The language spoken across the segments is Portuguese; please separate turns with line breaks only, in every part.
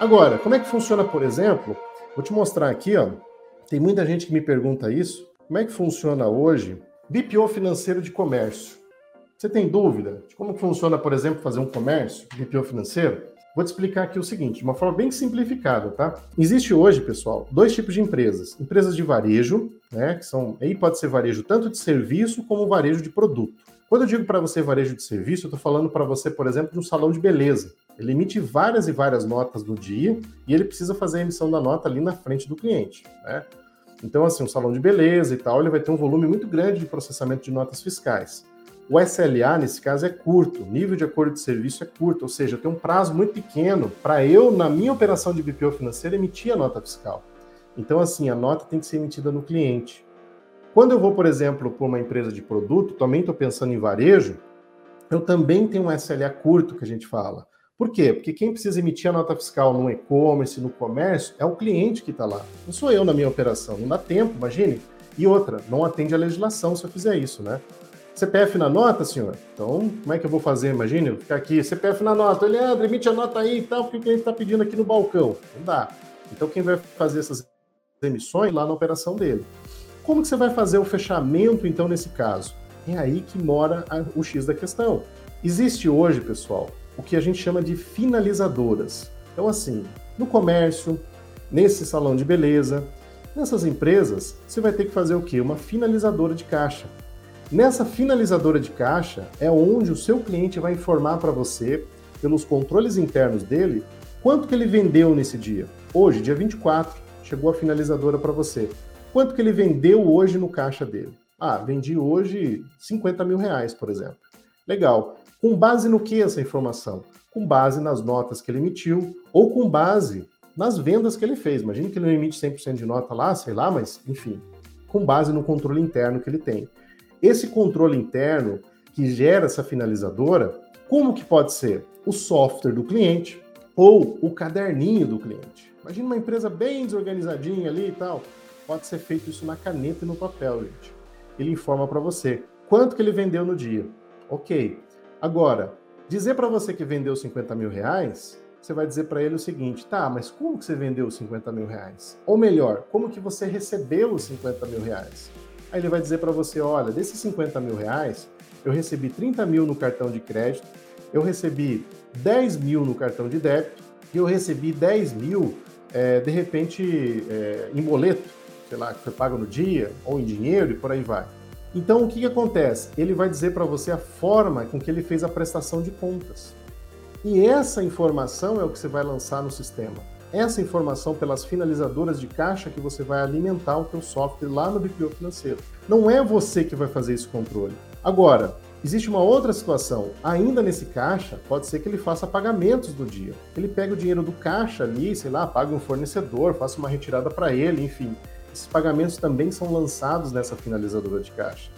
Agora, como é que funciona, por exemplo? Vou te mostrar aqui, ó. Tem muita gente que me pergunta isso. Como é que funciona hoje BPO financeiro de comércio? Você tem dúvida de como funciona, por exemplo, fazer um comércio BPO financeiro? Vou te explicar aqui o seguinte, de uma forma bem simplificada, tá? Existe hoje, pessoal, dois tipos de empresas. Empresas de varejo, né, que são, aí pode ser varejo tanto de serviço como varejo de produto. Quando eu digo para você varejo de serviço, eu estou falando para você, por exemplo, de um salão de beleza. Ele emite várias e várias notas no dia e ele precisa fazer a emissão da nota ali na frente do cliente, né? Então, assim, um salão de beleza e tal, ele vai ter um volume muito grande de processamento de notas fiscais. O SLA, nesse caso, é curto, o nível de acordo de serviço é curto, ou seja, tem um prazo muito pequeno para eu, na minha operação de BPO financeira, emitir a nota fiscal. Então, assim, a nota tem que ser emitida no cliente. Quando eu vou, por exemplo, para uma empresa de produto, também estou pensando em varejo, eu também tenho um SLA curto que a gente fala. Por quê? Porque quem precisa emitir a nota fiscal no e-commerce, no comércio, é o cliente que está lá. Não sou eu na minha operação. Não dá tempo, imagine. E outra, não atende a legislação se eu fizer isso, né? CPF na nota, senhor? Então, como é que eu vou fazer? Imagina, ficar aqui, CPF na nota. Leandro, emite a nota aí e tal, porque o cliente está pedindo aqui no balcão. Não dá. Então, quem vai fazer essas emissões lá na operação dele. Como que você vai fazer o fechamento, então, nesse caso? É aí que mora a, o X da questão. Existe hoje, pessoal, o que a gente chama de finalizadoras. Então, assim, no comércio, nesse salão de beleza, nessas empresas, você vai ter que fazer o quê? Uma finalizadora de caixa. Nessa finalizadora de caixa é onde o seu cliente vai informar para você, pelos controles internos dele, quanto que ele vendeu nesse dia. Hoje, dia 24, chegou a finalizadora para você. Quanto que ele vendeu hoje no caixa dele? Ah, vendi hoje 50 mil reais, por exemplo. Legal. Com base no que essa informação? Com base nas notas que ele emitiu ou com base nas vendas que ele fez. Imagina que ele não emite 100% de nota lá, sei lá, mas enfim, com base no controle interno que ele tem. Esse controle interno que gera essa finalizadora, como que pode ser? O software do cliente ou o caderninho do cliente. Imagina uma empresa bem desorganizadinha ali e tal. Pode ser feito isso na caneta e no papel, gente. Ele informa para você quanto que ele vendeu no dia. Ok. Agora, dizer para você que vendeu 50 mil reais, você vai dizer para ele o seguinte, tá, mas como que você vendeu os 50 mil reais? Ou melhor, como que você recebeu os 50 mil reais? Aí ele vai dizer para você, olha, desses 50 mil reais, eu recebi 30 mil no cartão de crédito, eu recebi 10 mil no cartão de débito e eu recebi 10 mil, é, de repente, é, em boleto, sei lá, que foi pago no dia, ou em dinheiro e por aí vai. Então, o que, que acontece? Ele vai dizer para você a forma com que ele fez a prestação de contas. E essa informação é o que você vai lançar no sistema essa informação pelas finalizadoras de caixa que você vai alimentar o teu software lá no BPO financeiro. Não é você que vai fazer esse controle. Agora, existe uma outra situação. Ainda nesse caixa, pode ser que ele faça pagamentos do dia. Ele pega o dinheiro do caixa ali, sei lá, paga um fornecedor, faça uma retirada para ele, enfim. Esses pagamentos também são lançados nessa finalizadora de caixa.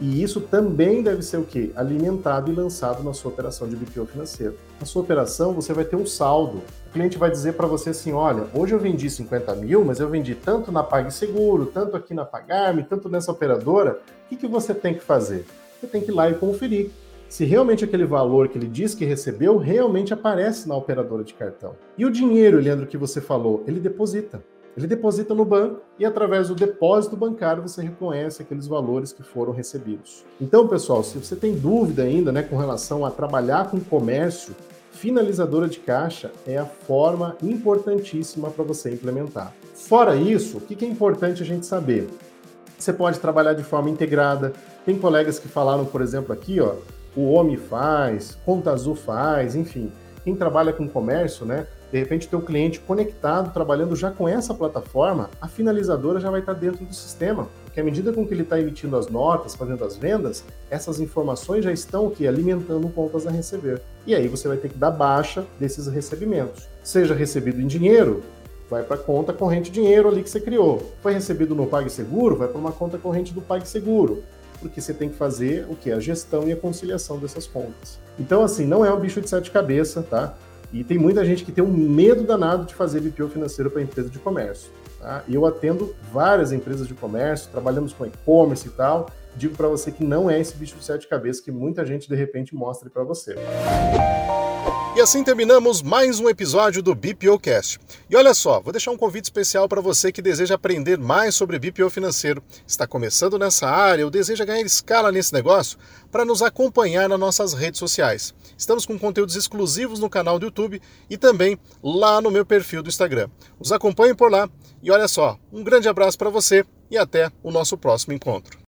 E isso também deve ser o quê? Alimentado e lançado na sua operação de BPO financeiro. Na sua operação, você vai ter um saldo. O cliente vai dizer para você assim: olha, hoje eu vendi 50 mil, mas eu vendi tanto na PagSeguro, tanto aqui na Pagarme, tanto nessa operadora. O que, que você tem que fazer? Você tem que ir lá e conferir se realmente aquele valor que ele diz que recebeu realmente aparece na operadora de cartão. E o dinheiro, Leandro, que você falou, ele deposita. Ele deposita no banco e, através do depósito bancário, você reconhece aqueles valores que foram recebidos. Então, pessoal, se você tem dúvida ainda né, com relação a trabalhar com comércio, finalizadora de caixa é a forma importantíssima para você implementar. Fora isso, o que é importante a gente saber? Você pode trabalhar de forma integrada. Tem colegas que falaram, por exemplo, aqui, ó, o OMI faz, Conta Azul faz, enfim. Quem trabalha com comércio, né, de repente, teu cliente conectado, trabalhando já com essa plataforma, a finalizadora já vai estar dentro do sistema. Porque à medida com que ele está emitindo as notas, fazendo as vendas, essas informações já estão aqui alimentando contas a receber. E aí você vai ter que dar baixa desses recebimentos. Seja recebido em dinheiro, vai para a conta corrente dinheiro ali que você criou. Foi recebido no PagSeguro, vai para uma conta corrente do PagSeguro porque você tem que fazer o que? A gestão e a conciliação dessas contas. Então, assim, não é um bicho de sete cabeças, tá? E tem muita gente que tem um medo danado de fazer BPO financeiro para empresa de comércio. Tá? Eu atendo várias empresas de comércio, trabalhamos com e-commerce e tal. Digo para você que não é esse bicho de sete cabeças que muita gente de repente mostra para você.
E
assim terminamos mais um episódio do BPOcast. E olha só, vou deixar um convite especial para você que deseja aprender mais sobre BPO financeiro, está começando nessa área ou deseja ganhar escala nesse negócio, para nos acompanhar nas nossas redes sociais. Estamos com conteúdos exclusivos no canal do YouTube e também lá no meu perfil do Instagram. Os acompanhem por lá e olha só, um grande abraço para você e até o nosso próximo encontro.